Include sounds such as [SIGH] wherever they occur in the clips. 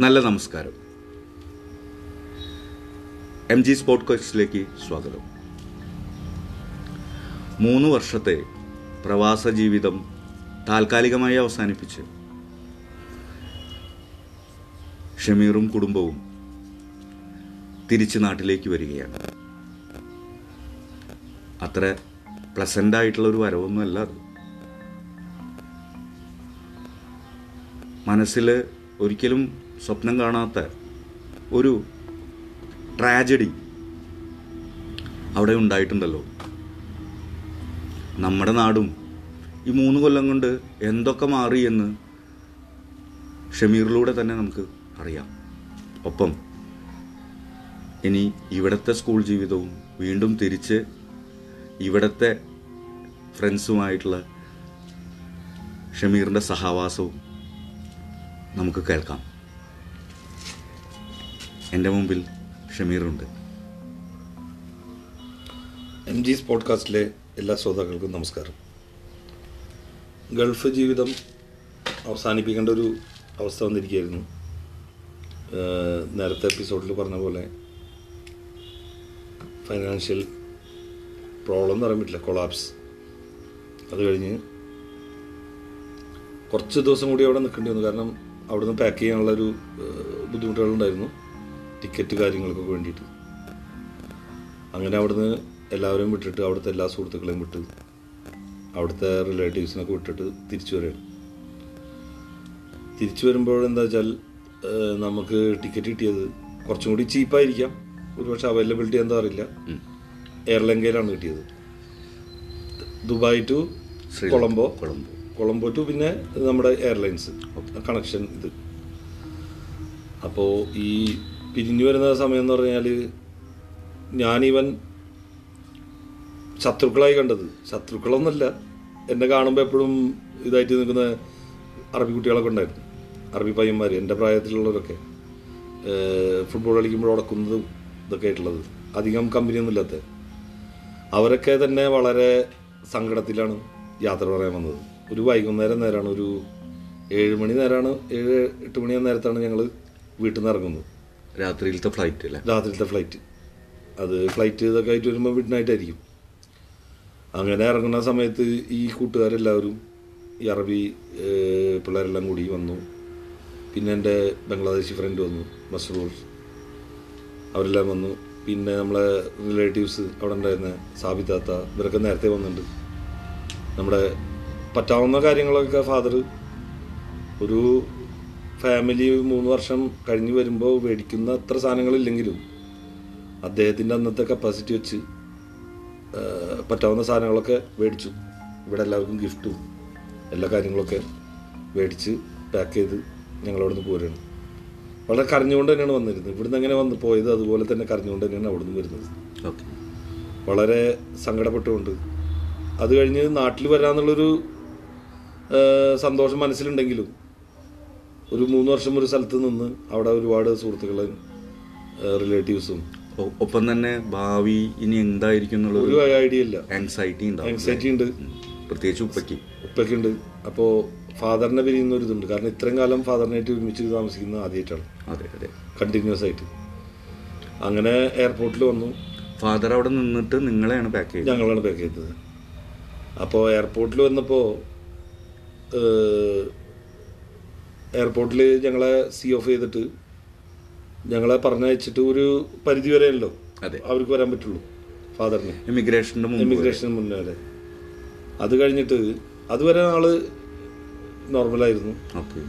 നല്ല നമസ്കാരം. M G sport കോസ്റ്റിലേക്ക് സ്വാഗതം. മൂന്ന് വർഷത്തെ പ്രവാസ ജീവിതം താൽക്കാലികമായി അവസാനിപ്പിച്ച് ഷമീറും കുടുംബവും തിരിച്ച് നാട്ടിലേക്ക് വരികയാണ്. അത്ര പ്ലസന്റ് ആയിട്ടുള്ള ഒരു വരവൊന്നുമല്ല അത്. മനസ്സിൽ ഒരിക്കലും സ്വപ്നം കാണാത്ത ഒരു ട്രാജഡി അവിടെ ഉണ്ടായിട്ടുണ്ടല്ലോ. നമ്മുടെ നാടും ഈ മൂന്ന് കൊല്ലം കൊണ്ട് എന്തൊക്കെ മാറി എന്ന് ഷമീറിലൂടെ തന്നെ നമുക്ക് അറിയാം. ഒപ്പം ഇനി ഇവിടുത്തെ സ്കൂൾ ജീവിതവും വീണ്ടും തിരിച്ച് ഇവിടുത്തെ ഫ്രണ്ട്സുമായിട്ടുള്ള ഷമീറിന്റെ സഹവാസവും നമുക്ക് കേൾക്കാം. എന്റെ മുമ്പിൽ ഷമീറുണ്ട്. എം ജി പോഡ്കാസ്റ്റിലെ എല്ലാ ശ്രോതാക്കൾക്കും നമസ്കാരം. ഗൾഫ് ജീവിതം അവസാനിപ്പിക്കേണ്ട ഒരു അവസ്ഥ വന്നിരിക്കുകയായിരുന്നു. നേരത്തെ എപ്പിസോഡിൽ പറഞ്ഞ പോലെ ഫൈനാൻഷ്യൽ പ്രോബ്ലം എന്ന് പറയാൻ പറ്റില്ല കൊളാപ്സ്. അത് കഴിഞ്ഞ് കുറച്ച് ദിവസം കൂടി അവിടെ നിൽക്കേണ്ടി വന്നു. കാരണം അവിടുന്ന് പാക്ക് ചെയ്യാനുള്ളൊരു ഒരു ബുദ്ധിമുട്ടുകളുണ്ടായിരുന്നു. ടിക്കറ്റ് കാര്യങ്ങൾക്ക് വേണ്ടിയിട്ട്. അങ്ങനെ അവിടുന്ന് എല്ലാവരെയും വിട്ടിട്ട് അവിടുത്തെ എല്ലാ സുഹൃത്തുക്കളെയും വിട്ട് അവിടുത്തെ റിലേറ്റീവ്സിനൊക്കെ വിട്ടിട്ട് തിരിച്ചു വരികയാണ്. തിരിച്ചു വരുമ്പോഴെന്താ വെച്ചാൽ നമുക്ക് ടിക്കറ്റ് കിട്ടിയത് കുറച്ചും കൂടി ചീപ്പായിരിക്കാം ഒരുപക്ഷെ അവൈലബിലിറ്റി എന്താ അറിയില്ല. എയർലങ്കയിലാണ് കിട്ടിയത്. Dubai to Colombo. Colombo. Colombo to പിന്നെ നമ്മുടെ എയർലൈൻസ് കണക്ഷൻ ഇത്. അപ്പോൾ ഈ പിരിഞ്ഞു വരുന്ന സമയം എന്ന് പറഞ്ഞാൽ ഞാനിവൻ ശത്രുക്കളായി കണ്ടത്. ശത്രുക്കളൊന്നുമല്ല. എന്നെ കാണുമ്പോൾ എപ്പോഴും ഇതായിട്ട് നിൽക്കുന്ന അറബി കുട്ടികളൊക്കെ ഉണ്ടായിരുന്നു. അറബി പയ്യന്മാർ എന്റെ പ്രായത്തിലുള്ളവരൊക്കെ. ഫുട്ബോൾ കളിക്കുമ്പോൾ ഉടക്കുന്നതും ഇതൊക്കെ ആയിട്ടുള്ളത്. അധികം കമ്പനിയൊന്നും ഇല്ലാത്ത. അവരൊക്കെ തന്നെ വളരെ സങ്കടത്തിലാണ് യാത്ര പറയാൻ വന്നത്. ഒരു വൈകുന്നേരം നേരമാണ് ഒരു ഏഴ് മണി നേരമാണ് ഏഴ് എട്ട് മണി നേരത്താണ് ഞങ്ങൾ വീട്ടിൽ നിന്ന് ഇറങ്ങുന്നത്. രാത്രിയിലത്തെ ഫ്ലൈറ്റ് അല്ലേ? രാത്രിയിലത്തെ ഫ്ലൈറ്റ് അത് ഫ്ലൈറ്റ് ഇതൊക്കെ ആയിട്ട് വരുമ്പോൾ മിഡ് നൈറ്റ് ആയിരിക്കും. അങ്ങനെ ഇറങ്ങുന്ന സമയത്ത് ഈ കൂട്ടുകാരെല്ലാവരും ഈ അറബി പിള്ളേരെല്ലാം കൂടി വന്നു. പിന്നെ എന്റെ ബംഗ്ലാദേശി ഫ്രണ്ട് വന്നു മസ്റൂർ. അവരെല്ലാം വന്നു. പിന്നെ നമ്മളെ റിലേറ്റീവ്സ് അവിടെ ഉണ്ടായിരുന്ന സാബിതാത്ത ഇവരൊക്കെ നേരത്തെ വന്നിട്ടുണ്ട്. നമ്മുടെ പറ്റാവുന്ന കാര്യങ്ങളൊക്കെ ഫാദർ ഒരു ഫാമിലി മൂന്ന് വർഷം കഴിഞ്ഞ് വരുമ്പോൾ മേടിക്കുന്ന അത്ര സാധനങ്ങളില്ലെങ്കിലും അദ്ദേഹത്തിന്റെ അന്നത്തെ കപ്പാസിറ്റി വെച്ച് പറ്റാവുന്ന സാധനങ്ങളൊക്കെ മേടിച്ചു ഇവിടെ എല്ലാവർക്കും ഗിഫ്റ്റും എല്ലാ കാര്യങ്ങളൊക്കെ മേടിച്ച് പാക്ക് ചെയ്ത് ഞങ്ങളവിടെ നിന്ന് പോരുകയാണ്. വളരെ കരഞ്ഞുകൊണ്ട് തന്നെയാണ് വന്നിരുന്നത്. ഇവിടുന്ന് എങ്ങനെ വന്ന് പോയത് അതുപോലെ തന്നെ കരഞ്ഞുകൊണ്ട് തന്നെയാണ് അവിടെ നിന്ന് വരുന്നത്. ഓക്കെ. വളരെ സങ്കടപ്പെട്ടുകൊണ്ട്. അത് കഴിഞ്ഞ് നാട്ടിൽ വരാമെന്നുള്ളൊരു സന്തോഷം മനസ്സിലുണ്ടെങ്കിലും ഒരു മൂന്ന് വർഷം ഒരു സ്ഥലത്ത് നിന്ന് അവിടെ ഒരുപാട് സുഹൃത്തുക്കളും റിലേറ്റീവ്സും ഒപ്പം തന്നെ ഭാവി ഇനി എന്തായിരിക്കും എന്നുള്ള ഒരു ഐഡിയ ഇല്ല. ആങ്സൈറ്റി ഉണ്ടാവും ആങ്സൈറ്റി ഉണ്ട്. പ്രത്യേകിച്ച് ഉപ്പയ്ക്ക്. ഉപ്പയ്ക്ക് ഉണ്ട്. അപ്പോൾ ഫാദറിനെ പിരിയുന്ന ഒരു ഇതുണ്ട്. കാരണം ഇത്രയും കാലം ഫാദറിനായിട്ട് ഒരുമിച്ച് താമസിക്കുന്ന ആദ്യമായിട്ടാണ്. അതെ അതെ. കണ്ടിന്യൂസ് ആയിട്ട്. അങ്ങനെ എയർപോർട്ടിൽ വന്നു. ഫാദർ അവിടെ നിന്നിട്ട് നിങ്ങളെയാണ് പാക്ക് ചെയ്തത്? ഞങ്ങളാണ് പാക്ക് ചെയ്തത്. അപ്പോൾ എയർപോർട്ടിൽ വന്നപ്പോൾ എയർപോർട്ടിൽ ഞങ്ങളെ സി ഓഫ് ചെയ്തിട്ട് ഞങ്ങളെ പറഞ്ഞയച്ചിട്ട് ഒരു പരിധി വരെയല്ലോ അതെ. അവർക്ക് വരാൻ പറ്റുള്ളൂ ഫാദറിന്. ഇമിഗ്രേഷന്റെ മുമ്പ് ഇമിഗ്രേഷന് മുന്നേ അതെ. അത് കഴിഞ്ഞിട്ട് അതുവരെ ആൾ നോർമലായിരുന്നു. ഓക്കെ.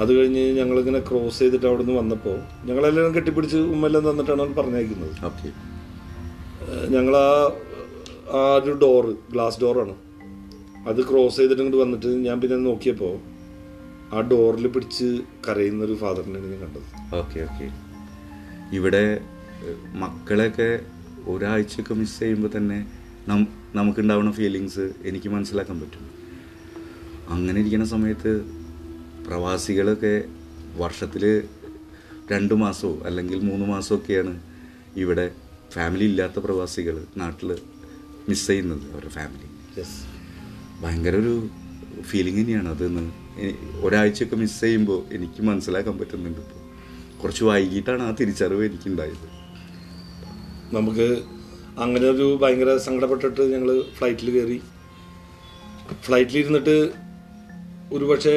അത് കഴിഞ്ഞ് ഞങ്ങളിങ്ങനെ ക്രോസ് ചെയ്തിട്ട് അവിടെ നിന്ന് വന്നപ്പോൾ ഞങ്ങളെല്ലാം കെട്ടിപ്പിടിച്ച് ഉമ്മെല്ലാം തന്നിട്ടാണ് അവർ പറഞ്ഞയക്കുന്നത്. ഓക്കെ. ഞങ്ങൾ ആ ആ ഒരു ഡോറ് ഗ്ലാസ് ഡോറാണ്. അത് ക്രോസ് ചെയ്തിട്ട് ഇങ്ങോട്ട് വന്നിട്ട് ഞാൻ പിന്നെ നോക്കിയപ്പോൾ ആ ഡോറിൽ പിടിച്ച് കരയുന്ന ഒരു ഫാദറിനെയാണ് ഞാൻ കണ്ടത്. Okay okay. ഇവിടെ മക്കളെയൊക്കെ ഒരാഴ്ചയൊക്കെ മിസ് ചെയ്യുമ്പോൾ തന്നെ നമുക്കുണ്ടാവുന്ന ഫീലിങ്സ് എനിക്ക് മനസ്സിലാക്കാൻ പറ്റും. അങ്ങനെ ഇരിക്കുന്ന സമയത്ത് പ്രവാസികളൊക്കെ വർഷത്തിൽ രണ്ട് മാസമോ അല്ലെങ്കിൽ മൂന്ന് മാസമൊക്കെയാണ് ഇവിടെ ഫാമിലി ഇല്ലാത്ത പ്രവാസികൾ നാട്ടിൽ മിസ് ചെയ്യുന്നത് അവരുടെ ഫാമിലി ഭയങ്കര ഒരു ഫീലിംഗ് തന്നെയാണ് അതെന്ന് ഒരാഴ്ചയൊക്കെ മിസ് ചെയ്യുമ്പോൾ എനിക്ക് മനസ്സിലാക്കാൻ പറ്റുന്നുണ്ട് ഇപ്പോൾ കുറച്ച് വൈകിട്ടാണ് ആ തിരിച്ചറിവ് എനിക്കുണ്ടായത്. നമുക്ക് അങ്ങനെ ഒരു ഭയങ്കര സങ്കടപ്പെട്ടിട്ട് ഞങ്ങൾ ഫ്ലൈറ്റിൽ കയറി ഫ്ലൈറ്റിൽ ഇരുന്നിട്ട് ഒരുപക്ഷെ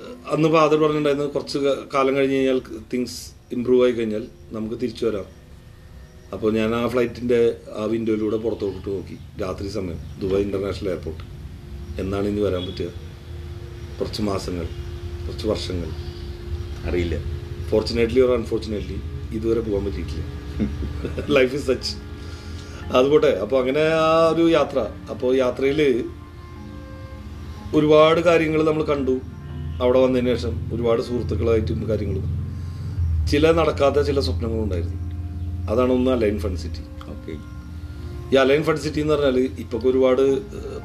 ഏഹ്, അന്ന് ഫാദർ പറഞ്ഞിട്ടുണ്ടായിരുന്നു കുറച്ച് കാലം കഴിഞ്ഞ് കഴിഞ്ഞാൽ തിങ്സ് ഇമ്പ്രൂവ് ആയി കഴിഞ്ഞാൽ നമുക്ക് തിരിച്ചു വരാം. അപ്പോൾ ഞാൻ ആ ഫ്ലൈറ്റിന്റെ ആ വിൻഡോയിലൂടെ പുറത്തോട്ട് നോക്കി. രാത്രി സമയം ദുബായ് ഇന്റർനാഷണൽ എയർപോർട്ട് എന്നാണ് ഇനി വരാൻ പറ്റുക? കുറച്ച് മാസങ്ങൾ കുറച്ച് വർഷങ്ങൾ. അറിയില്ല. ഫോർച്ചുനേറ്റ്ലി ഓർ അൺഫോർച്ചുനേറ്റ്ലി ഇതുവരെ പോകാൻ പറ്റിയിട്ടില്ല. ലൈഫ് ഇസ് സച്ച് അതുപോട്ടെ അപ്പോൾ അങ്ങനെ ആ ഒരു യാത്ര. അപ്പോൾ യാത്രയിൽ ഒരുപാട് കാര്യങ്ങൾ നമ്മൾ കണ്ടു. അവിടെ വന്നതിന് ശേഷം ഒരുപാട് സുഹൃത്തുക്കളായിട്ടും കാര്യങ്ങളും. ചില നടക്കാത്ത ചില സ്വപ്നങ്ങളും ഉണ്ടായിരുന്നു അതാണ് ഒന്ന് ലൈൻ ഫൺ സിറ്റി ഓക്കെ ഈ അലൈൻ ഫൺ സിറ്റി എന്ന് പറഞ്ഞാൽ ഇപ്പോൾ ഒരുപാട്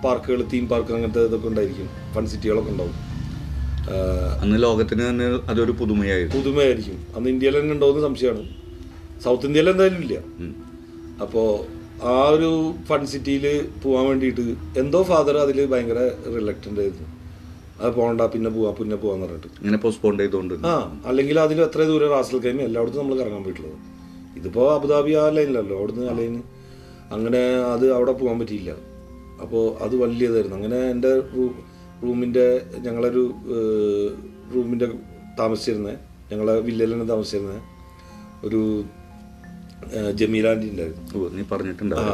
പാർക്കുകൾ തീം പാർക്ക് അങ്ങനത്തെ ഇതൊക്കെ ഉണ്ടായിരിക്കും. ഫൺ സിറ്റികളൊക്കെ ഉണ്ടാവും. അന്ന് ലോകത്തിന് തന്നെ അതൊരു പുതുമയായിരുന്നു. പുതുമയായിരിക്കും. അന്ന് ഇന്ത്യയിൽ തന്നെ ഉണ്ടോയെന്ന് സംശയമാണ്. സൗത്ത് ഇന്ത്യയിൽ എന്തായാലും ഇല്ല. അപ്പോ അപ്പോൾ ആ ഒരു ഫൺ സിറ്റിയിൽ പോകാൻ വേണ്ടിയിട്ട് എന്തോ ഫാദർ അതിൽ ഭയങ്കര റിലക്റ്റന്റ് ആയിരുന്നു. അത് പോകണ്ട പിന്നെ പോവാ പിന്നെ പോവാന്ന് പറഞ്ഞിട്ട്. ഇങ്ങനെ പോസ്റ്റ്പോൺ ചെയ്തുകൊണ്ട്. ആ അല്ലെങ്കിൽ അതിൽ എത്ര ദൂരം റാസൽ കൈമ എല്ലായിടത്തും നമ്മൾ കറങ്ങാൻ പോയിട്ടുള്ളത്. ഇതിപ്പോൾ അബുദാബി ആ ലൈനിലല്ലോ അവിടുന്ന് ആ ലൈന് അങ്ങനെ അത് അവിടെ പോകാൻ പറ്റിയില്ല. അപ്പോൾ അത് വലിയതായിരുന്നു. അങ്ങനെ എന്റെ റൂമിന്റെ ഞങ്ങളൊരു റൂമിന്റെ താമസിച്ചിരുന്നത് ഞങ്ങളെ വില്ലയിൽ തന്നെ താമസിച്ചിരുന്നത് ഒരു ജമീലാന്റി ഉണ്ടായിരുന്നു. നീ പറഞ്ഞിട്ടുണ്ട് ആ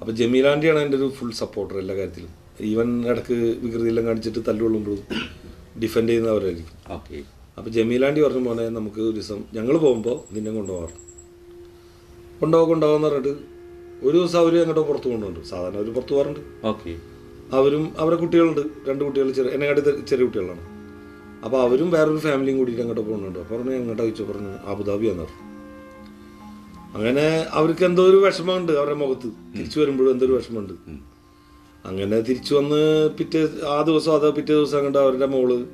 അപ്പൊ ജമീലാൻഡിയാണ് എന്റെ ഒരു ഫുൾ സപ്പോർട്ടർ എല്ലാ കാര്യത്തിലും. ഈവൻ ഇടയ്ക്ക് വികൃതിയെല്ലാം കാണിച്ചിട്ട് തല്ലുകൊള്ളുമ്പോഴും ഡിഫെൻഡ് ചെയ്യുന്നവരായിരിക്കും. ഓക്കെ. അപ്പോൾ ജമീലാണ്ടി പറഞ്ഞു പോലെ നമുക്ക് ഒരു ദിവസം ഞങ്ങൾ പോകുമ്പോൾ നിന്നെ കൊണ്ടുപോകാറ് കൊണ്ടുപോകാൻ കൊണ്ടുപോകാന്ന് പറഞ്ഞിട്ട് ഒരു ദിവസം അവർ എങ്ങോട്ടോ പുറത്ത് കൊണ്ടുപോകുന്നുണ്ട് സാധാരണ അവർ പുറത്ത് പോകാറുണ്ട്. ഓക്കെ. അവരും അവരുടെ കുട്ടികളുണ്ട്. രണ്ട് കുട്ടികൾ ചെറിയ എന്നെക്കാട്ടി കണ്ടി ചെറിയ കുട്ടികളാണ്. അപ്പോൾ അവരും വേറൊരു ഫാമിലിയും കൂടിയിട്ട് അങ്ങോട്ട് പോകുന്നുണ്ട്. അപ്പോൾ പറഞ്ഞു എങ്ങോട്ടാ ചോദിച്ചു പറഞ്ഞു അബുദാബിയാന്ന് പറഞ്ഞു. അങ്ങനെ അവർക്ക് എന്തോ ഒരു വിഷമമുണ്ട് അവരുടെ മുഖത്ത്. തിരിച്ചു വരുമ്പോഴും എന്തോ ഒരു വിഷമമുണ്ട്. അങ്ങനെ തിരിച്ചു വന്ന് പിറ്റേ ആ ദിവസം അതോ പിറ്റേ ദിവസം അങ്ങോട്ട് അവരുടെ മോൾ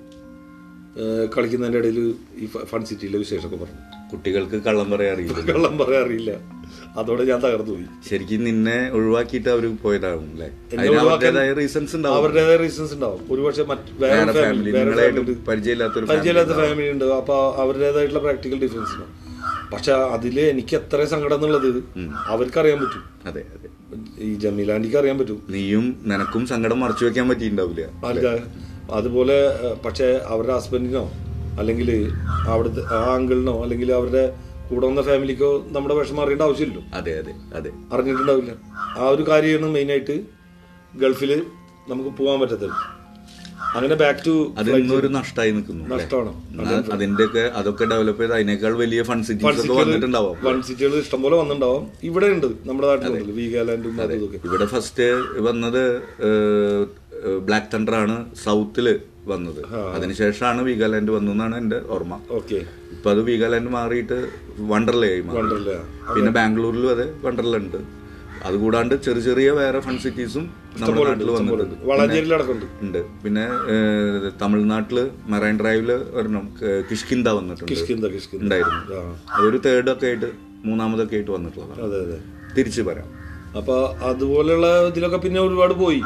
കളിക്കുന്നതിന്റെ ഇടയിൽ ഈ ഫൺ സിറ്റിയിലെ വിശേഷമൊക്കെ പറഞ്ഞു. കുട്ടികൾക്ക് കള്ളം പറയാൻ അറിയില്ല കള്ളം പറയാൻ അറിയില്ല. അതോടെ ഞാൻ തകർന്നു പോയി. ശരിക്കും നിന്നെ ഒഴിവാക്കിയിട്ട് അവർ പോയതാകും അല്ലേ? അവരുടേതായ റീസൺസ് ഉണ്ടാവും. അവരുടേതായ റീസൺസ് ഉണ്ടാവും. ഒരുപക്ഷെ വേറെ ഫാമിലി പരിചയമില്ലാത്ത ഫാമിലി ഉണ്ട്. അപ്പൊ അവരുടേതായിട്ടുള്ള പ്രാക്ടിക്കൽ ഡിഫറൻസ് പക്ഷെ അതിൽ എനിക്ക് എത്ര സങ്കടം എന്നുള്ളത് അവർക്ക് അറിയാൻ പറ്റും. അതെ അതെ. ഈ ജമീലാൻഡിക്ക് അറിയാൻ പറ്റും. നീയും നിനക്കും സങ്കടം മറച്ചു വെക്കാൻ പറ്റിയിട്ടുണ്ടാവില്ല. അതുപോലെ പക്ഷെ അവരുടെ ഹസ്ബൻഡിനോ അല്ലെങ്കിൽ അവിടുത്തെ ആ അങ്കിളിനോ അല്ലെങ്കിൽ അവരുടെ കൂടെ വന്ന ഫാമിലിക്കോ നമ്മുടെ വിഷമം അറിയേണ്ട ആവശ്യമില്ലല്ലോ. അതെ അതെ അതെ. അറിഞ്ഞിട്ടുണ്ടാവില്ല. ആ ഒരു കാര്യമാണ് മെയിനായിട്ട് ഗൾഫിൽ നമുക്ക് പോകാൻ പറ്റത്തില്ല അങ്ങനെ ബാക്ക് ടു അത് ഇന്നൊരു നഷ്ടമായി നിൽക്കുന്നു? നഷ്ടമാണ്. അതിന്റെ ഒക്കെ അതൊക്കെ ഡെവലപ്പ് ചെയ്ത് അതിനേക്കാൾ വലിയ ഫൺ സിറ്റീസ് ഒക്കെ വന്നിട്ടുണ്ടാവും. ഫൺ സിറ്റികൾ ഇഷ്ടംപോലെ വന്നിട്ടുണ്ടാവും. ഇവിടെ ഉണ്ട് നമ്മുടെ നാട്ടിലുണ്ട് വീഗാലാൻഡും ഇവിടെ ഫസ്റ്റ് വന്നത് ബ്ലാക്ക് തണ്ടർ ആണ്. സൗത്തിൽ വന്നത്. അതിനുശേഷമാണ് വീഗാലാൻഡ് വന്നതെന്നാണ് എന്റെ ഓർമ്മ. ഓക്കെ. ഇപ്പൊ അത് വീഗാലാൻഡ് മാറിയിട്ട് വണ്ടർലേ. ആയി മാറി പിന്നെ ബാംഗ്ലൂരിലും അതെ വണ്ടർല ഉണ്ട് അതുകൂടാണ്ട് ചെറിയ ചെറിയ വേറെ ഫൺ സിറ്റീസും നമ്മുടെ നാട്ടിൽ വന്നിട്ടുണ്ട്. ഉണ്ട്. പിന്നെ തമിഴ്നാട്ടിൽ മറൈൻ ഡ്രൈവിൽ ഒരെണ്ണം കിഷ്കിന്ത വന്നിട്ടുണ്ട്. ഉണ്ടായിരുന്നു. അതൊരു തേർഡ് ഒക്കെ ആയിട്ട് മൂന്നാമതൊക്കെ ആയിട്ട് വന്നിട്ടുള്ളതാണ്. തിരിച്ചു വരാം. അപ്പൊ അതുപോലെയുള്ള ഇതിലൊക്കെ പിന്നെ ഒരുപാട് പോയി.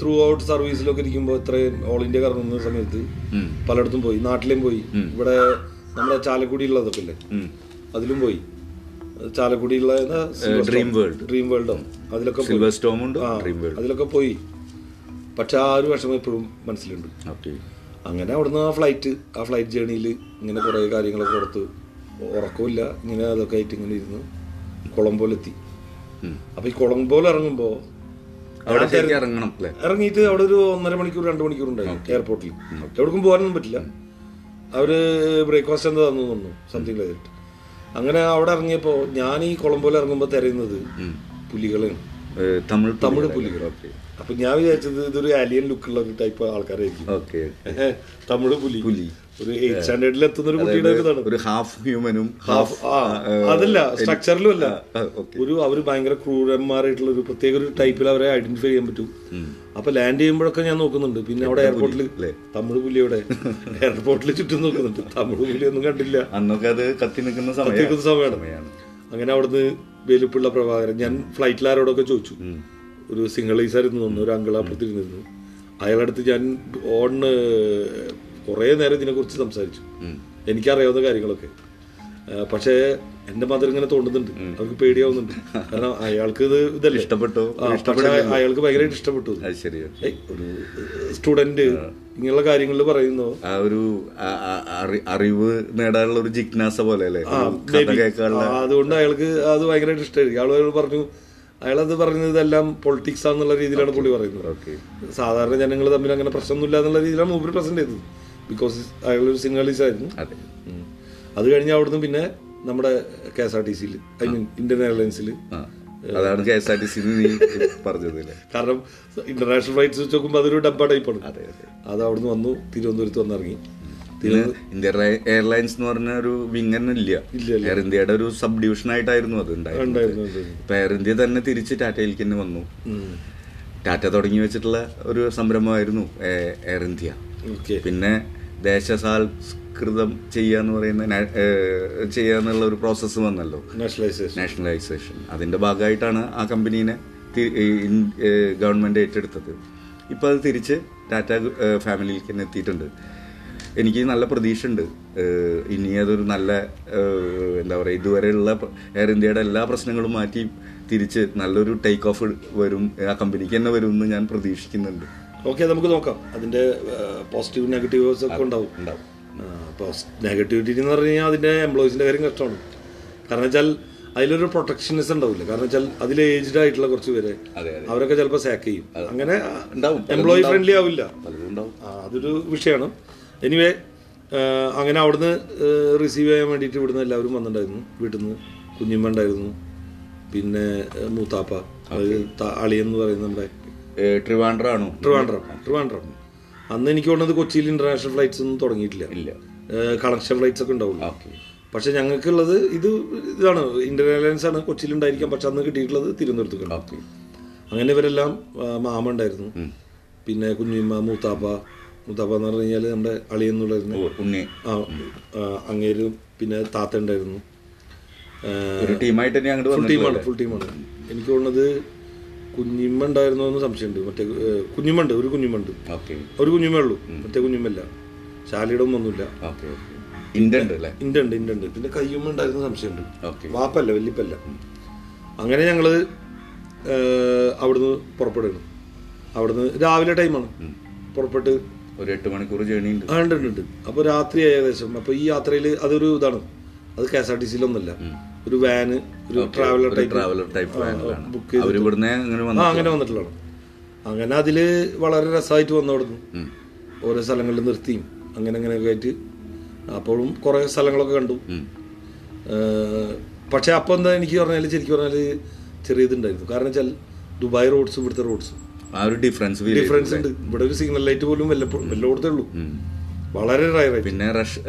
ത്രൂ ഔട്ട് സർവീസിലൊക്കെ ഇരിക്കുമ്പോൾ ഇത്രയും ഓൾ ഇന്ത്യ കറങ്ങുന്ന സമയത്ത്. പലയിടത്തും പോയി. നാട്ടിലേയും പോയി. ഇവിടെ നമ്മുടെ ചാലക്കുടി ഉള്ളതൊക്കെ ഇല്ലേ അതിലും പോയി. ചാലക്കുടിയുള്ള ഡ്രീം വേൾഡ് ഡ്രീം വേൾഡോ അതിലൊക്കെ സിൽവർ സ്റ്റോം ഉണ്ട് അതിലൊക്കെ പോയി. പക്ഷെ ആ ഒരു വിഷമം ഇപ്പോഴും മനസ്സിലുണ്ട്. അങ്ങനെ അവിടുന്ന് ആ ഫ്ലൈറ്റ് ആ ഫ്ലൈറ്റ് ജേണിയിൽ ഇങ്ങനെ കുറേ കാര്യങ്ങളൊക്കെ കൊടുത്ത് ഉറക്കമില്ല ഇങ്ങനെ അതൊക്കെ ആയിട്ട് ഇങ്ങനെ ഇരുന്ന് കൊളംബോയിലെത്തി അപ്പൊ ഈ കൊളംബോയിൽ ഇറങ്ങുമ്പോൾ ഇറങ്ങണം ഇറങ്ങിയിട്ട് അവിടെ ഒരു ഒന്നര മണിക്കൂർ രണ്ട് മണിക്കൂർ ഉണ്ടായിരുന്നു എയർപോർട്ടിൽ. എവിടേക്കും പോകാനൊന്നും പറ്റില്ല. അവർ ബ്രേക്ക്ഫാസ്റ്റ് എന്താ തന്നു തന്നു സംതിങ് ലൈറ്റ് അങ്ങനെ അവിടെ ഇറങ്ങിയപ്പോ ഞാൻ ഈ കൊളംബോയിൽ ഇറങ്ങുമ്പോൾ തിരയുന്നത് പുലികളാണ്. ഏഹ്, തമിഴ് തമിഴ് പുലികൾ അപ്പൊ ഞാൻ വിചാരിച്ചത് ഇതൊരു ആലിയൻ ലുക്കുള്ള ടൈപ്പ് ആൾക്കാരായിരിക്കും. ഓക്കെ തമിഴ് പുലി. പുലി. ഒരു എയ്റ്റ് സ്റ്റാൻഡേർഡിൽ എത്തുന്ന ഒരു കുട്ടിയുടെ ഇതാണ്. ഒരു ഹാഫ് ഹ്യൂമനും ഹാഫ് അതല്ല സ്ട്രക്ചറിലും അല്ല. ഓക്കെ ഒരു അവർ ഭയങ്കര ക്രൂരന്മാരായിട്ടുള്ള ഒരു പ്രത്യേക ഒരു ടൈപ്പിൽ അവരെ ഐഡന്റിഫൈ ചെയ്യാൻ പറ്റും. അപ്പൊ ലാൻഡ് ചെയ്യുമ്പോഴൊക്കെ ഞാൻ നോക്കുന്നുണ്ട്. പിന്നെ അവിടെ എയർപോർട്ടിൽ തമിഴ് പുലിയുടെ എയർപോർട്ടിൽ ചുറ്റും നോക്കുന്നുണ്ട്. തമിഴ് പുലി ഒന്നും കണ്ടില്ല. അന്നൊക്കെ അത് കത്തി നിൽക്കുന്ന സമയത്ത് സമയമാണ്. അങ്ങനെ അവിടുന്ന് വെലുപ്പുള്ള പ്രഭാകരൻ ഞാൻ ഫ്ലൈറ്റിൽ ആരോടൊക്കെ ചോദിച്ചു. ഒരു സിംഗിളൈസ് ആയിരുന്നു തോന്നുന്നു ഒരു അങ്കിൾ അപ്പുറത്തിരുന്നിരുന്നു അയാളടുത്ത് ഞാൻ ഓൺ കുറേ നേരം ഇതിനെക്കുറിച്ച് സംസാരിച്ചു. എനിക്കറിയാവുന്ന കാര്യങ്ങളൊക്കെ. പക്ഷേ എന്റെ മദർ ഇങ്ങനെ തോന്നുന്നുണ്ട് അവർക്ക് പേടിയാവുന്നുണ്ട്. കാരണം അയാൾക്ക് ഇത് ഇതല്ല? ഇഷ്ടപ്പെട്ടു. അയാൾക്ക് ഭയങ്കരമായിട്ട് ഇഷ്ടപ്പെട്ടു. ഒരു സ്റ്റുഡന്റ് ഇങ്ങനെയുള്ള കാര്യങ്ങളിൽ പറയുന്നു? ആ ഒരു അറിവ് നേടാനുള്ള ഒരു ജിജ്ഞാസ പോലെ അല്ലേ? അതുകൊണ്ട് അയാൾക്ക് അത് ഭയങ്കരമായിട്ട് ഇഷ്ടമായിരിക്കും അയാൾ പറഞ്ഞു അയാളത് പറഞ്ഞത് ഇതെല്ലാം പൊളിറ്റിക്സ് ആണെന്നുള്ള രീതിയിലാണ് പുള്ളി പറയുന്നത്. സാധാരണ ജനങ്ങൾ തമ്മിൽ അങ്ങനെ പ്രശ്നമൊന്നുമില്ല എന്നുള്ള രീതിയിലാണ് മൂപ്പര് പ്രസന്റ് ചെയ്തത്. ബിക്കോസ് അയാളൊരു ഒരു സിംഗാളിസ് ആയിരുന്നു അതെ. അത് കഴിഞ്ഞ് അവിടുന്ന് പിന്നെ നമ്മുടെ കെ എസ് ആർ ടി സിയിൽ ഐ മീൻ ഇന്ത്യൻ എയർലൈൻസിൽ അതാണ് K S R T C നീ പറഞ്ഞത് [LAUGHS] കാരണം ഇന്റർനാഷണൽ ഫ്ലൈറ്റ്സ് വെച്ച് നോക്കുമ്പോൾ അതൊരു ഡബ്ബ ടൈപ്പാണ് അതെ അതെ. അത് അവിടുന്ന് വന്നു തിരുവനന്തപുരത്ത് വന്നിറങ്ങി. ഇന്ത്യൻ എയർലൈൻസ് എന്ന് പറഞ്ഞ ഒരു വിങ് തന്നെ ഇല്ല. എയർ ഇന്ത്യയുടെ ഒരു സബ് ഡിവിഷൻ ആയിട്ടായിരുന്നു അത് ഉണ്ടായിരുന്നത്. ഇപ്പൊ എയർ ഇന്ത്യ തന്നെ തിരിച്ച് ടാറ്റയിലേക്ക് തന്നെ വന്നു. ടാറ്റ തുടങ്ങി വെച്ചിട്ടുള്ള ഒരു സംരംഭമായിരുന്നു എയർ ഇന്ത്യ പിന്നെ ദേശസാൽകൃതം ചെയ്യാന്ന് പറയുന്ന നാ- ഏഹ് ചെയ്യാന്നുള്ള ഒരു പ്രോസസ്സ് വന്നല്ലോ. നാഷണലൈസേഷൻ നാഷണലൈസേഷൻ അതിന്റെ ഭാഗമായിട്ടാണ് ആ കമ്പനീനെ ഗവൺമെന്റ് ഏറ്റെടുത്തത്. ഇപ്പൊ അത് തിരിച്ച് ടാറ്റ ഫാമിലിയിലേക്ക് തന്നെ എത്തിയിട്ടുണ്ട്. എനിക്ക് നല്ല പ്രതീക്ഷയുണ്ട്. ഉണ്ട് ഇനി അതൊരു നല്ല എന്താ പറയുക ഇതുവരെയുള്ള എയർ ഇന്ത്യയുടെ എല്ലാ പ്രശ്നങ്ങളും മാറ്റി തിരിച്ച് നല്ലൊരു ടേക്ക് ഓഫ് വരും. ആ കമ്പനിക്ക് തന്നെ വരും എന്ന് ഞാൻ പ്രതീക്ഷിക്കുന്നുണ്ട്. ഓക്കെ നമുക്ക് നോക്കാം. അതിന്റെ പോസിറ്റീവ് നെഗറ്റീവ്സ് ഒക്കെ ഉണ്ടാവും. ഉണ്ടാവും. നെഗറ്റിവിറ്റി എന്ന് പറഞ്ഞു കഴിഞ്ഞാൽ അതിന്റെ എംപ്ലോയീസിന്റെ കാര്യം കഷ്ടമാണ്. കാരണം വെച്ചാൽ അതിലൊരു പ്രൊട്ടക്ഷനിസം ഉണ്ടാവില്ല. കാരണം വെച്ചാൽ അതിൽ ഏജ്ഡ് ആയിട്ടുള്ള കുറച്ച് പേര് അവരൊക്കെ ചിലപ്പോൾ സാക്ക് ചെയ്യും. അങ്ങനെ. എംപ്ലോയി ഫ്രണ്ട്ലി ആവില്ല. അതൊരു വിഷയമാണ്. എനിവേ അങ്ങനെ അവിടുന്ന് റിസീവ് ചെയ്യാൻ വേണ്ടിയിട്ട് ഇവിടുന്ന് എല്ലാവരും വന്നിട്ടുണ്ടായിരുന്നു. വീട്ടിൽ നിന്ന് കുഞ്ഞിമ്മ ഉണ്ടായിരുന്നു. പിന്നെ മൂത്താപ്പ അളിയെന്ന് പറയുന്ന നമ്മുടെ ട്രിവാൻഡ്രാണോ? ട്രിവാൻഡ്രം ട്രിവാൻഡ്രം. അന്ന് എനിക്ക് തോന്നുന്നത് കൊച്ചിയിൽ ഇന്റർനാഷണൽ ഫ്ലൈറ്റ്സ് ഒന്നും തുടങ്ങിയിട്ടില്ല. ഇല്ല. കണക്ഷൻ ഫ്ലൈറ്റ്സ് ഒക്കെ ഉണ്ടാവുള്ളൂ. പക്ഷെ ഞങ്ങൾക്കുള്ളത് ഇത് ഇതാണ് ഇന്ത്യൻ എയർലൈൻസ് ആണ് കൊച്ചിയിൽ ഉണ്ടായിരിക്കാം പക്ഷെ അന്ന് കിട്ടിയിട്ടുള്ളത് തിരുവനന്തപുരത്ത് ഓക്കെ. അങ്ങനെ ഇവരെല്ലാം മാമ ഉണ്ടായിരുന്നു. പിന്നെ കുഞ്ഞിമ്മ മൂത്താപ്പ മൂത്താപ്പ എന്ന് പറഞ്ഞു കഴിഞ്ഞാൽ നമ്മുടെ അളിയെന്നുള്ളായിരുന്നു ഉണ്ണി. ആ അങ്ങേരും പിന്നെ താത്ത ഉണ്ടായിരുന്നു. ഫുൾ ടീമാണ് ഫുൾ ടീമാണ് എനിക്ക് തോന്നുന്നത് കുഞ്ഞിമ്മ ഉണ്ടായിരുന്നോ എന്ന് സംശയമുണ്ട്. മറ്റേ കുഞ്ഞിമ്മണ്ട് ഒരു കുഞ്ഞിമ്മണ്ട് ഒരു കുഞ്ഞിമ്മേ ഉള്ളൂ. മറ്റേ കുഞ്ഞിമ്മല്ല ശാലിയുടെ ഒന്നുമില്ല. ഇന്ത്യ ഉണ്ട് പിന്നെ കയ്യുമ്മ ഉണ്ടായിരുന്ന സംശയമുണ്ട് വാപ്പല്ല വല്യപ്പല്ല. അങ്ങനെ ഞങ്ങൾ അവിടുന്ന് പുറപ്പെടുകയാണ് അവിടുന്ന് രാവിലെ ടൈമാണ്. പുറപ്പെട്ട് ഒരു എട്ട് മണിക്കൂർ ജേണി ഉണ്ട്. ഉണ്ട് അപ്പോൾ രാത്രി ഏകദേശം. അപ്പോൾ ഈ യാത്രയിൽ അതൊരു ഇതാണ്. അത് കെ എസ് ആർ ടി സിയിലൊന്നല്ല. ഒരു വാന് ഒരു ട്രാവലർ ടൈപ്പ് ട്രാവലർ ടൈപ്പ് വാനിലാണ് ബുക്ക് ഇവിടുന്ന് അങ്ങനെ അങ്ങനെ വന്നിട്ടുള്ളതാണ്. അങ്ങനെ അതിൽ വളരെ രസമായിട്ട് വന്നു അവിടുന്ന്. ഓരോ സ്ഥലങ്ങളിൽ നിർത്തിയും. അങ്ങനെ അങ്ങനെയൊക്കെ ആയിട്ട് അപ്പോഴും കുറേ സ്ഥലങ്ങളൊക്കെ കണ്ടു. പക്ഷെ അപ്പോൾ എന്താ എനിക്ക് പറഞ്ഞാൽ ശരിക്കും പറഞ്ഞാൽ ചെറിയതുണ്ടായിരുന്നു കാരണം വെച്ചാൽ ദുബായ് റോഡ്സും ഇവിടുത്തെ റോഡ്സും. ആ ഒരു ഡിഫറൻസ് ഡിഫറൻസ് ഉണ്ട്. ഇവിടെ ഒരു സിഗ്നൽ ലൈറ്റ് പോലും വല്ലപ്പോഴും വല്ലയിടത്തേ ഉള്ളൂ. വളരെ പിന്നെ rush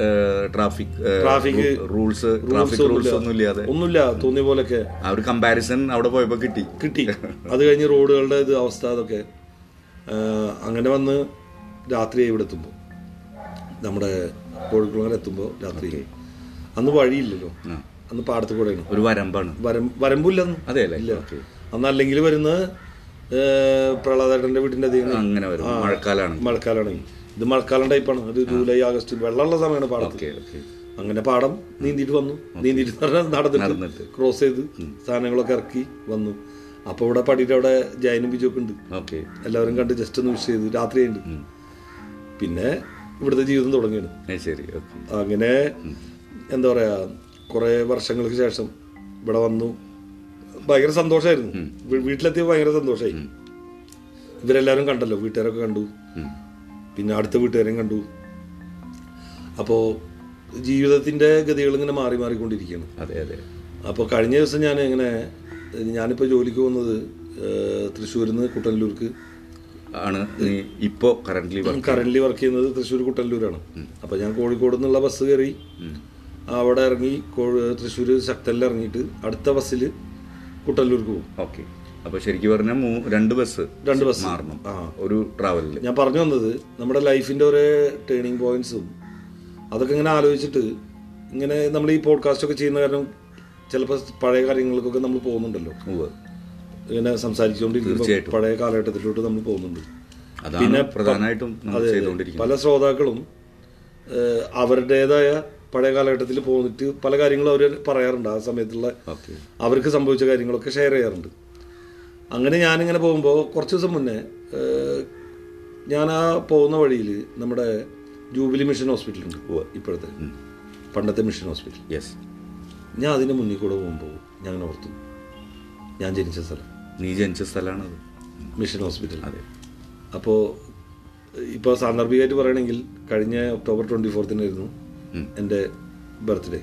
traffic traffic rules traffic rules ഒന്നും ഇല്ലാതെ ഒന്നുമില്ല. തോന്നിയ പോലൊക്കെ ആ ഒരു കമ്പാരിസൺ അവിടെ പോയപ്പോൾ കിട്ടി. കിട്ടി. അത് കഴിഞ്ഞ് റോഡുകളുടെ ഇത് അവസ്ഥ അതൊക്കെ അങ്ങനെ വന്ന് രാത്രി ഇവിടെ എത്തുമ്പോൾ നമ്മുടെ കോഴിക്കുളങ്ങനെ എത്തുമ്പോൾ രാത്രി. അന്ന് വഴിയില്ലല്ലോ. അന്ന് പാടത്ത് കൂടെയാണ് ഒരു വരമ്പാണ്. വരം വരമ്പില്ല അതെ ഇല്ല. അന്നല്ലെങ്കിൽ അന്ന് അല്ലെങ്കിൽ വരുന്നത് പ്രളതേട്ടന്റെ വീടിന്റെ അധികം. അങ്ങനെ വരും. മഴക്കാലാണ് മഴക്കാലമാണ് ഇത് മഴക്കാലം ടൈപ്പാണ് ഒരു ജൂലൈ ആഗസ്റ്റ് വെള്ളമുള്ള സമയമാണ് ഓക്കെ അങ്ങനെ പാടം നീന്തിയിട്ട് വന്നു. നീന്തിയിട്ട് പറഞ്ഞാൽ നടന്നിട്ട്. ക്രോസ് ചെയ്ത് സാധനങ്ങളൊക്കെ ഇറക്കി വന്നു. അപ്പോൾ ഇവിടെ പടിയുടെ അവിടെ ജയനും ബിജുവൊക്കെ ഉണ്ട്. എല്ലാവരും കണ്ട് ജസ്റ്റ് ഒന്ന് വിഷ് ചെയ്ത് രാത്രി ഉണ്ട് പിന്നെ ഇവിടുത്തെ ജീവിതം തുടങ്ങിയാണ്. ശരി അങ്ങനെ എന്താ പറയാ കുറെ വർഷങ്ങൾക്ക് ശേഷം ഇവിടെ വന്നു. ഭയങ്കര സന്തോഷമായിരുന്നു വീട്ടിലെത്തിയപ്പോ വീട്ടിലെത്തിയപ്പോൾ ഭയങ്കര സന്തോഷമായി ഇവരെല്ലാവരും കണ്ടല്ലോ വീട്ടുകാരൊക്കെ കണ്ടു. പിന്നെ അടുത്ത വീട്ടുകാരെയും കണ്ടു. അപ്പോൾ ജീവിതത്തിന്റെ ഗതികൾ ഇങ്ങനെ മാറി മാറിക്കൊണ്ടിരിക്കുകയാണ്. അതെ അതെ. അപ്പോൾ കഴിഞ്ഞ ദിവസം ഞാൻ ഇങ്ങനെ ഞാനിപ്പോൾ ജോലിക്ക് പോകുന്നത് തൃശ്ശൂരിൽ നിന്ന് കുട്ടനല്ലൂർക്ക്. ആണ്. ഇപ്പോൾ current current work current work ചെയ്യുന്നത് തൃശ്ശൂർ കുട്ടല്ലൂരാണ് അപ്പോൾ ഞാൻ കോഴിക്കോട് നിന്നുള്ള ബസ് കയറി അവിടെ ഇറങ്ങി തൃശ്ശൂർ ശക്തലിൽ ഇറങ്ങിയിട്ട് അടുത്ത ബസ്സിൽ കുട്ടല്ലൂർക്ക് പോകും. ഓക്കെ അപ്പൊ ശരിക്കും പറഞ്ഞാൽ രണ്ട് ബസ് രണ്ട് ബസ്. മാറണം. ഒരു ട്രാവലിൽ ഞാൻ പറഞ്ഞു വന്നത് നമ്മുടെ ലൈഫിന്റെ ഒരേ ടേണിംഗ് പോയിന്റ്സും അതൊക്കെ ഇങ്ങനെ ആലോചിച്ചിട്ട് ഇങ്ങനെ നമ്മൾ ഈ പോഡ്കാസ്റ്റ് ഒക്കെ ചെയ്യുന്ന കാരണം ചിലപ്പോൾ പഴയ കാര്യങ്ങൾക്കൊക്കെ നമ്മൾ പോകുന്നുണ്ടല്ലോ. ഇങ്ങനെ സംസാരിച്ചുകൊണ്ടിരിക്കുമ്പോൾ പഴയ കാലഘട്ടത്തിലോട്ട് നമ്മൾ പോകുന്നുണ്ട്. പിന്നെ പ്രധാനമായിട്ടും പല ശ്രോതാക്കളും അവരുടേതായ പഴയ കാലഘട്ടത്തിൽ പോന്നിട്ട് പല കാര്യങ്ങളും അവർ പറയാറുണ്ട്. ആ സമയത്തുള്ള അവർക്ക് സംഭവിച്ച കാര്യങ്ങളൊക്കെ ഷെയർ ചെയ്യാറുണ്ട്. അങ്ങനെ ഞാനിങ്ങനെ പോകുമ്പോൾ കുറച്ച് ദിവസം മുന്നേ ഞാൻ ആ പോകുന്ന വഴിയിൽ നമ്മുടെ ജൂബിലി മിഷൻ ഹോസ്പിറ്റലുണ്ട്. ഇപ്പോഴത്തെ പണ്ടത്തെ മിഷൻ ഹോസ്പിറ്റൽ. യെസ് ഞാൻ അതിന്റെ മുന്നിൽ കൂടെ പോകുമ്പോൾ ഞാൻ അങ്ങനെ ഓർത്തു ഞാൻ ജനിച്ച സ്ഥലം. നീ ജനിച്ച സ്ഥലമാണത്? Mission hospital. അതെ. അപ്പോൾ ഇപ്പോൾ സാന്ദർഭികമായിട്ട് പറയണമെങ്കിൽ കഴിഞ്ഞ ഒക്ടോബർ ട്വന്റി ഫോർത്തിനായിരുന്നു. എന്റെ ബർത്ത്ഡേ.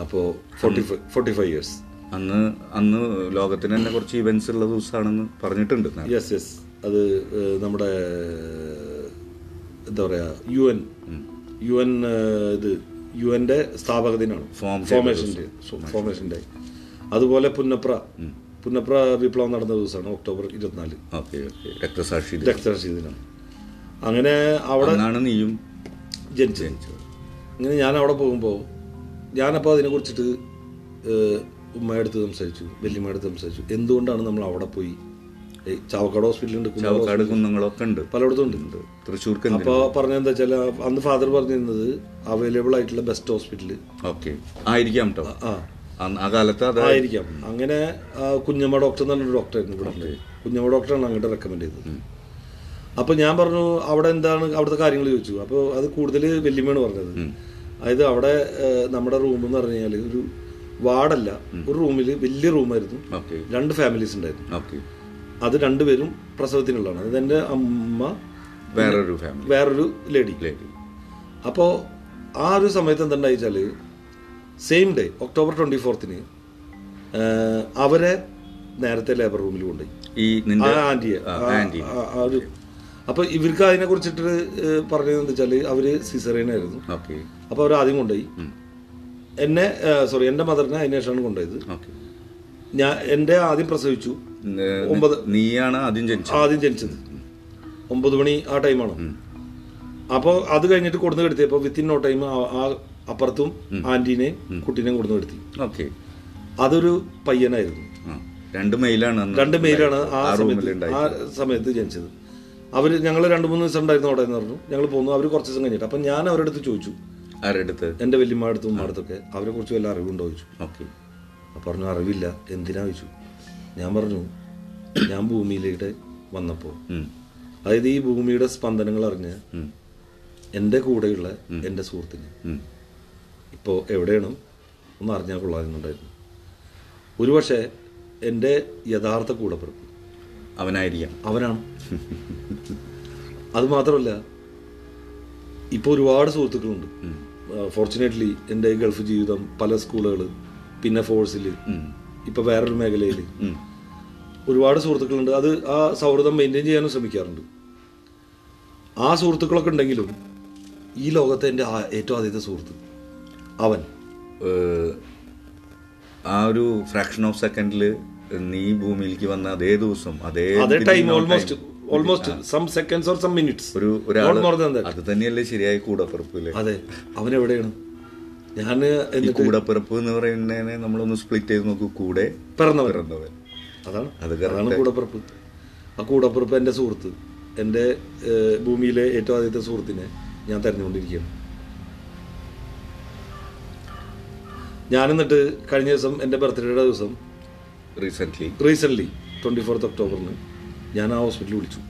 അപ്പോൾ forty five forty five years അന്ന് അന്ന് ലോകത്തിന് തന്നെ കുറച്ച് ഇവന്റ്സ് ഉള്ള ദിവസമാണെന്ന് പറഞ്ഞിട്ടുണ്ട്. യെസ് യെസ് അത് നമ്മുടെ എന്താ പറയുക യു എൻ യു എൻ ഇത് യു എന്റെ സ്ഥാപക ദിനമാണ്. ഫോമേഷന്റെ ഫോമേഷന്റെ അതുപോലെ പുന്നപ്ര. പുന്നപ്ര വിപ്ലവം നടന്ന ദിവസമാണ് ഒക്ടോബർ ഇരുപത്തിനാല്. Okay okay. രക്തസാക്ഷി. രക്തസാക്ഷി ദിനം. അങ്ങനെ അവിടെ നീയും ജനിച്ചു അങ്ങനെ ഞാൻ അവിടെ പോകുമ്പോൾ ഞാനപ്പോൾ അതിനെ കുറിച്ചിട്ട് ഉമ്മയടുത്ത് സംസാരിച്ചു വല്യമ്മയടുത്ത് സംസാരിച്ചു. എന്തുകൊണ്ടാണ് നമ്മൾ അവിടെ പോയി? ചാവക്കാട് ഹോസ്പിറ്റലുണ്ട് ചാവക്കാട് കുന്നങ്ങളൊക്കെ ഉണ്ട്. പലയിടത്തും ഉണ്ട്. തൃശ്ശൂർ തൃശ്ശൂർക്ക് അപ്പോൾ പറഞ്ഞെന്താ വെച്ചാൽ അന്ന് ഫാദർ പറഞ്ഞിരുന്നത് അവൈലബിൾ ആയിട്ടുള്ള ബെസ്റ്റ് ഹോസ്പിറ്റൽ ഓക്കെ ആയിരിക്കാം കേട്ടോ ആ കാലത്ത് അതായിരിക്കാം അങ്ങനെ കുഞ്ഞമ്മ ഡോക്ടർ എന്ന് പറഞ്ഞൊരു ഡോക്ടറായിരുന്നു ഇവിടെ. കുഞ്ഞമ്മ ഡോക്ടറാണ് അങ്ങോട്ട് റെക്കമെൻഡ് ചെയ്തത്. അപ്പോൾ ഞാൻ പറഞ്ഞു അവിടെ എന്താണ് അവിടുത്തെ കാര്യങ്ങൾ ചോദിച്ചു. അപ്പോൾ അത് കൂടുതൽ വെല്ലുമാണ് പറഞ്ഞത്. അതായത് അവിടെ നമ്മുടെ റൂം എന്ന് പറഞ്ഞു കഴിഞ്ഞാൽ ഒരു വാർഡല്ല ഒരു റൂമിൽ വലിയ റൂമായിരുന്നു. രണ്ട് ഫാമിലീസ് ഉണ്ടായിരുന്നു. അത് രണ്ടുപേരും പ്രസവത്തിനുള്ളതാണ്. അതായത് എന്റെ അമ്മ വേറൊരു ഫാമിലി വേറൊരു ലേഡി ലേഡി അപ്പോൾ ആ ഒരു സമയത്ത് എന്തുണ്ടായി വെച്ചാൽ സെയിം ഡേ ഒക്ടോബർ ട്വന്റി ഫോർത്തിന് അവരെ നേരത്തെ ലേബർ റൂമിൽ കൊണ്ടുപോയി. ഈ അപ്പൊ ആന്റിയെ. ഒരു അപ്പോൾ ഇവർക്ക് അതിനെ കുറിച്ചിട്ട് പറഞ്ഞതെന്ന് വെച്ചാൽ അവർ സിസറേനായിരുന്നു അപ്പൊ അപ്പോൾ അവർ ആദ്യം കൊണ്ടുപോയി. എന്നെ സോറി എന്റെ മദറിനെ അതിനേഷാണ് കൊണ്ടുപോയത്. ഞാൻ എന്റെ ആദ്യം പ്രസവിച്ചു. ഒമ്പത് നീയാണ് ആദ്യം ജനിച്ചത്? ആദ്യം ജനിച്ചത്. ഒമ്പത് മണി ആ ടൈമാണ് അപ്പോൾ അത് കഴിഞ്ഞിട്ട് കൊടുന്ന് കെടുത്തിയപ്പോൾ വിത്തിൻ നോ ടൈം ആ അപ്പുറത്തും ആന്റീനെയും കുട്ടീനെയും കൊടുന്ന് കെടുത്തി. ഓക്കെ. അതൊരു പയ്യനായിരുന്നു. രണ്ട് മെയിലാണ് രണ്ട് മെയിലാണ് ആ ആ സമയത്ത്. ആ സമയത്ത് ജനിച്ചത്. അവർ ഞങ്ങൾ രണ്ട് മൂന്ന് ദിവസം ഉണ്ടായിരുന്നു അവിടെ എന്ന് പറഞ്ഞു. ഞങ്ങൾ പോന്നു. അവർ കുറച്ച് ദിവസം കഴിഞ്ഞിട്ട്. അപ്പം ഞാൻ അവരുടെ അടുത്ത് ചോദിച്ചു. ആരുടെ അടുത്ത് എന്റെ വല്യമ്മടുത്തും അടുത്തൊക്കെ അവരെ കുറിച്ച് വല്ല അറിവുണ്ടോ ചോദിച്ചു. ഓക്കെ. പറഞ്ഞു അറിവില്ല. എന്തിനാ? ചോദിച്ചു. ഞാൻ പറഞ്ഞു ഞാൻ ഭൂമിയിലേക്ക് വന്നപ്പോൾ അതായത് ഈ ഭൂമിയുടെ സ്പന്ദനങ്ങൾ അറിഞ്ഞ് എന്റെ കൂടെയുള്ള എന്റെ സുഹൃത്തിന് ഇപ്പോൾ എവിടെയാണ് ഒന്ന് അറിഞ്ഞാൽ കൊള്ളാമെന്നുണ്ടായിരുന്നു. ഒരുപക്ഷെ എന്റെ യഥാർത്ഥ കൂടപ്പിറപ്പ് അവനായിരിക്കാം. അവനാണ്. അത് മാത്രമല്ല ഇപ്പോൾ ഒരുപാട് സുഹൃത്തുക്കളുണ്ട്. ഫോർച്ചുനേറ്റ്ലി എന്റെ ഗൾഫ് ജീവിതം പല സ്കൂളുകൾ പിന്നെ ഫോഴ്സിൽ ഇപ്പം വേറൊരു മേഖലയിൽ. ഒരുപാട് സുഹൃത്തുക്കളുണ്ട്. അത് ആ സൗഹൃദം മെയിന്റെയിൻ ചെയ്യാനും ശ്രമിക്കാറുണ്ട്. ആ സുഹൃത്തുക്കളൊക്കെ ഉണ്ടെങ്കിലും ഈ ലോകത്തെ എന്റെ ഏറ്റവും ആദ്യത്തെ സുഹൃത്ത് അവൻ. ആ ഒരു ഫ്രാക്ഷൻ ഓഫ് സെക്കൻഡിൽ നീ ഭൂമിയിലേക്ക് വന്ന അതേ ദിവസം അതേ time almost. Almost some seconds or some minutes ഒരു അത് തന്നെയല്ലേ ശരിയായ കൂടപ്പിറപ്പില്ലേ അതെ. അവൻ എവിടെയാണ്? ഞാൻ കൂടപ്പിറപ്പ് എന്ന് പറയുന്നതിനെ നമ്മളൊന്ന് സ്പ്ലിറ്റ് ചെയ്ത് നോക്കൂ കൂടെ പിറന്നവൻ. പിറന്നവൻ. അതാണ്. അത് കാരണം അതാണ് കൂടപ്പിറപ്പ്. ആ കൂടപ്പിറപ്പ് എന്റെ സുഹൃത്ത്. എന്റെ ഭൂമിയിലെ ഏറ്റവും ആദ്യത്തെ സുഹൃത്തിനെ ഞാൻ തെരഞ്ഞുകൊണ്ടിരിക്കുകയാണ്. ഞാൻ എന്നിട്ട് കഴിഞ്ഞ ദിവസം എന്റെ ബർത്ത്ഡേയുടെ ദിവസം റീസെന്റ് റീസെന്റ്ലി ട്വന്റി ഫോർത്ത് ഒക്ടോബറിന് ഞാൻ ആ ഹോസ്പിറ്റലിൽ വിളിച്ചു.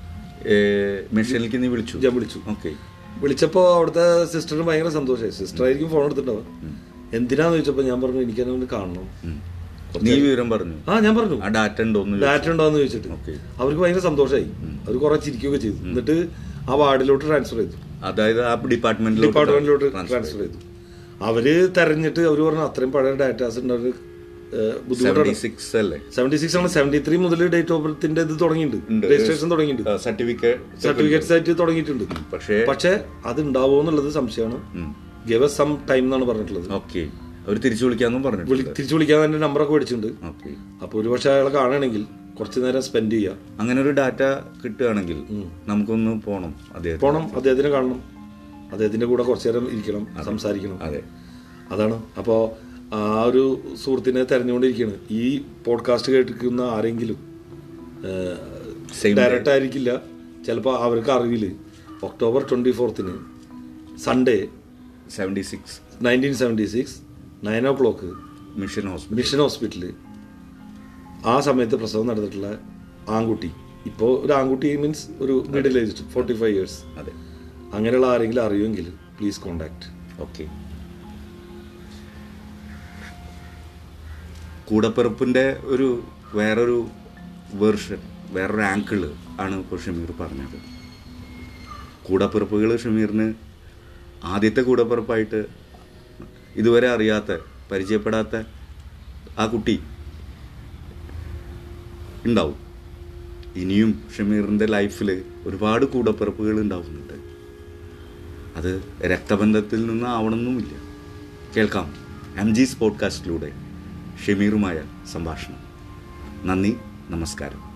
മെഷീനിലേക്ക് നീ വിളിച്ചു? ഞാൻ വിളിച്ചു. ഓക്കെ. വിളിച്ചപ്പോൾ അവിടുത്തെ സിസ്റ്ററിന് ഭയങ്കര സന്തോഷമായി. സിസ്റ്റർ ആയിരിക്കും ഫോൺ എടുത്തിട്ടുണ്ടാവുക. എന്തിനാന്ന് ചോദിച്ചപ്പോൾ ഞാൻ പറഞ്ഞു എനിക്കതിനെ ഒന്ന് കാണണം. നീ വിവരം പറഞ്ഞു. ആ ഞാൻ പറഞ്ഞു. ഡാറ്റ ഉണ്ടോ ഡാറ്റ ഉണ്ടോ എന്ന് ചോദിച്ചിട്ട്. അവർക്ക് ഭയങ്കര സന്തോഷമായി. അവർ കുറെ ചിരിക്കുകയൊക്കെ ചെയ്തു. എന്നിട്ട് ആ വാർഡിലോട്ട് ട്രാൻസ്ഫർ ചെയ്തു. അതായത് ആ ഡിപ്പാർട്ട്മെന്റിലോട്ട് ഡിപ്പാർട്ട്മെന്റിലോട്ട് ട്രാൻസ്ഫർ ചെയ്തു. അവർ തെരഞ്ഞിട്ട് അവർ പറഞ്ഞു അത്രയും പഴയ ഡാറ്റാസ് ഉണ്ട് ബുദ്ധിമുട്ടാണ്. സെവന്റി സിക്സ് ആണ്. സെവന്റി ത്രീ മുതൽ ഡേറ്റ് ഓഫ് ബർത്തിന്റെ ഇത് തുടങ്ങിയിട്ടുണ്ട്. രജിസ്ട്രേഷൻ തുടങ്ങിയിട്ടുണ്ട്. സർട്ടിഫിക്കറ്റ് സർട്ടിഫിക്കറ്റ്സ് ആയിട്ട് തുടങ്ങിയിട്ടുണ്ട്. പക്ഷേ പക്ഷേ അത് ഉണ്ടാവുമോ എന്നുള്ളത് സംശയമാണ്. ഗിവ് സം ടൈം എന്നാണ് പറഞ്ഞിട്ടുള്ളത്. ഓക്കെ. അവർ തിരിച്ചു വിളിക്കാന്നും പറഞ്ഞു തിരിച്ചു വിളിക്കാൻ തന്നെ നമ്പറൊക്കെ മേടിച്ചിട്ടുണ്ട്. അപ്പൊ ഒരുപക്ഷെ അയാളെ കാണുകയാണെങ്കിൽ കുറച്ച് നേരം സ്പെൻഡ് ചെയ്യാം. അങ്ങനെ ഒരു ഡാറ്റ കിട്ടുകയാണെങ്കിൽ നമുക്കൊന്ന് പോണം അദ്ദേഹം പോണം. അദ്ദേഹത്തിനെ കാണണം. അദ്ദേഹത്തിന്റെ കൂടെ കുറച്ചു നേരം ഇരിക്കണം സംസാരിക്കണം. അതെ. അതാണ്. അപ്പോൾ ആ ഒരു സുഹൃത്തിനെ തെരഞ്ഞുകൊണ്ടിരിക്കുകയാണ്. ഈ പോഡ്കാസ്റ്റ് കേട്ടിരിക്കുന്ന ആരെങ്കിലും ഡയറക്റ്റ് ആയിരിക്കില്ല ചിലപ്പോൾ അവർക്ക് അറിവിൽ October twenty ഫോർത്തിന് Sunday seventy six nineteen seventy six nine o'clock mission hospital mission ഹോസ്പിറ്റലിൽ ആ സമയത്ത് പ്രസവം നടന്നിട്ടുള്ള ആൺകുട്ടി. ഇപ്പോൾ ഒരു ആൺകുട്ടി മീൻസ് ഒരു middle age forty five years അതെ. അങ്ങനെയുള്ള ആരെങ്കിലും അറിയുമെങ്കിൽ പ്ലീസ് കോണ്ടാക്ട് ഓക്കെ കൂടപ്പിറപ്പിന്റെ ഒരു വേറൊരു വേർഷൻ വേറൊരു ആങ്കിൾ ആണ് ഇപ്പോൾ ഷമീർ പറഞ്ഞത്. കൂടപ്പിറപ്പുകൾ ഷമീറിന് ആദ്യത്തെ കൂടപ്പിറപ്പായിട്ട് ഇതുവരെ അറിയാത്ത പരിചയപ്പെടാത്ത ആ കുട്ടി ഉണ്ടാവും. ഇനിയും ഷമീറിന്റെ ലൈഫിൽ ഒരുപാട് കൂടപ്പിറപ്പുകൾ ഉണ്ടാവുന്നുണ്ട്. അത് രക്തബന്ധത്തിൽ നിന്ന് ആവണമെന്നുമില്ല. കേൾക്കാം. M G പോഡ്കാസ്റ്റിലൂടെ. ഷമീറുമായ സംഭാഷണം. നന്ദി നമസ്കാരം.